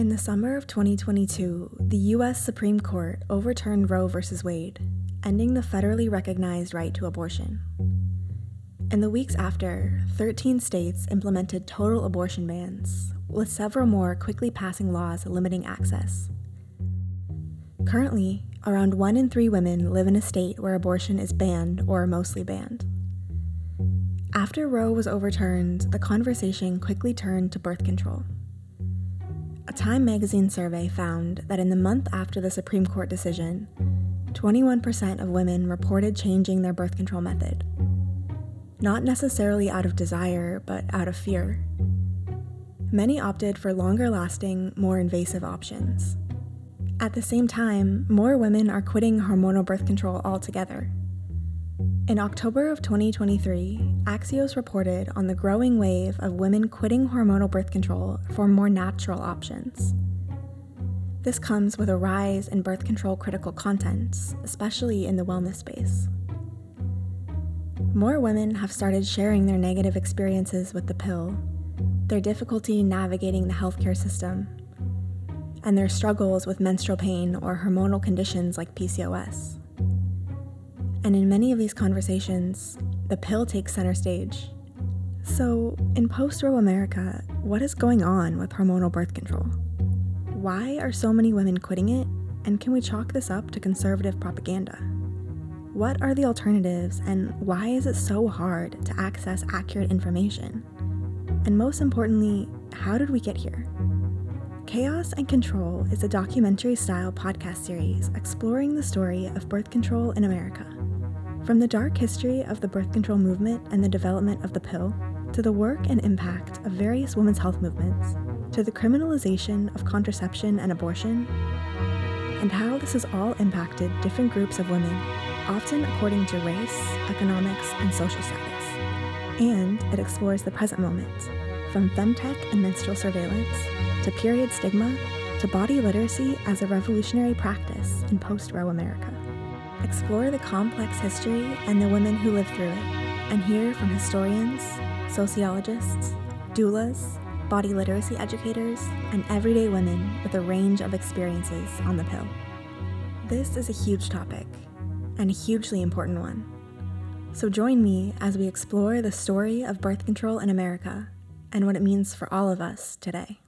In the summer of 2022, the U.S. Supreme Court overturned Roe v. Wade, ending the federally recognized right to abortion. In the weeks after, 13 states implemented total abortion bans, with several more quickly passing laws limiting access. Currently, around one in three women live in a state where abortion is banned or mostly banned. After Roe was overturned, the conversation quickly turned to birth control. A Time magazine survey found that in the month after the Supreme Court decision, 21% of women reported changing their birth control method. Not necessarily out of desire, but out of fear. Many opted for longer lasting, more invasive options. At the same time, more women are quitting hormonal birth control altogether. In October of 2023, Axios reported on the growing wave of women quitting hormonal birth control for more natural options. This comes with a rise in birth control critical contents, especially in the wellness space. More women have started sharing their negative experiences with the pill, their difficulty navigating the healthcare system, and their struggles with menstrual pain or hormonal conditions like PCOS. And in many of these conversations, the pill takes center stage. So, in post Roe America, what is going on with hormonal birth control? Why are so many women quitting it? And can we chalk this up to conservative propaganda? What are the alternatives, and why is it so hard to access accurate information? And most importantly, how did we get here? Chaos and Control is a documentary style podcast series exploring the story of birth control in America. From the dark history of the birth control movement and the development of the pill, to the work and impact of various women's health movements, to the criminalization of contraception and abortion, and how this has all impacted different groups of women, often according to race, economics, and social status. And it explores the present moment, from femtech and menstrual surveillance, to period stigma, to body literacy as a revolutionary practice in post Roe America explore the complex history and the women who lived through it, and hear from historians, sociologists, doulas, body literacy educators, and everyday women with a range of experiences on the pill. This is a huge topic, and a hugely important one. So join me as we explore the story of birth control in America and what it means for all of us today.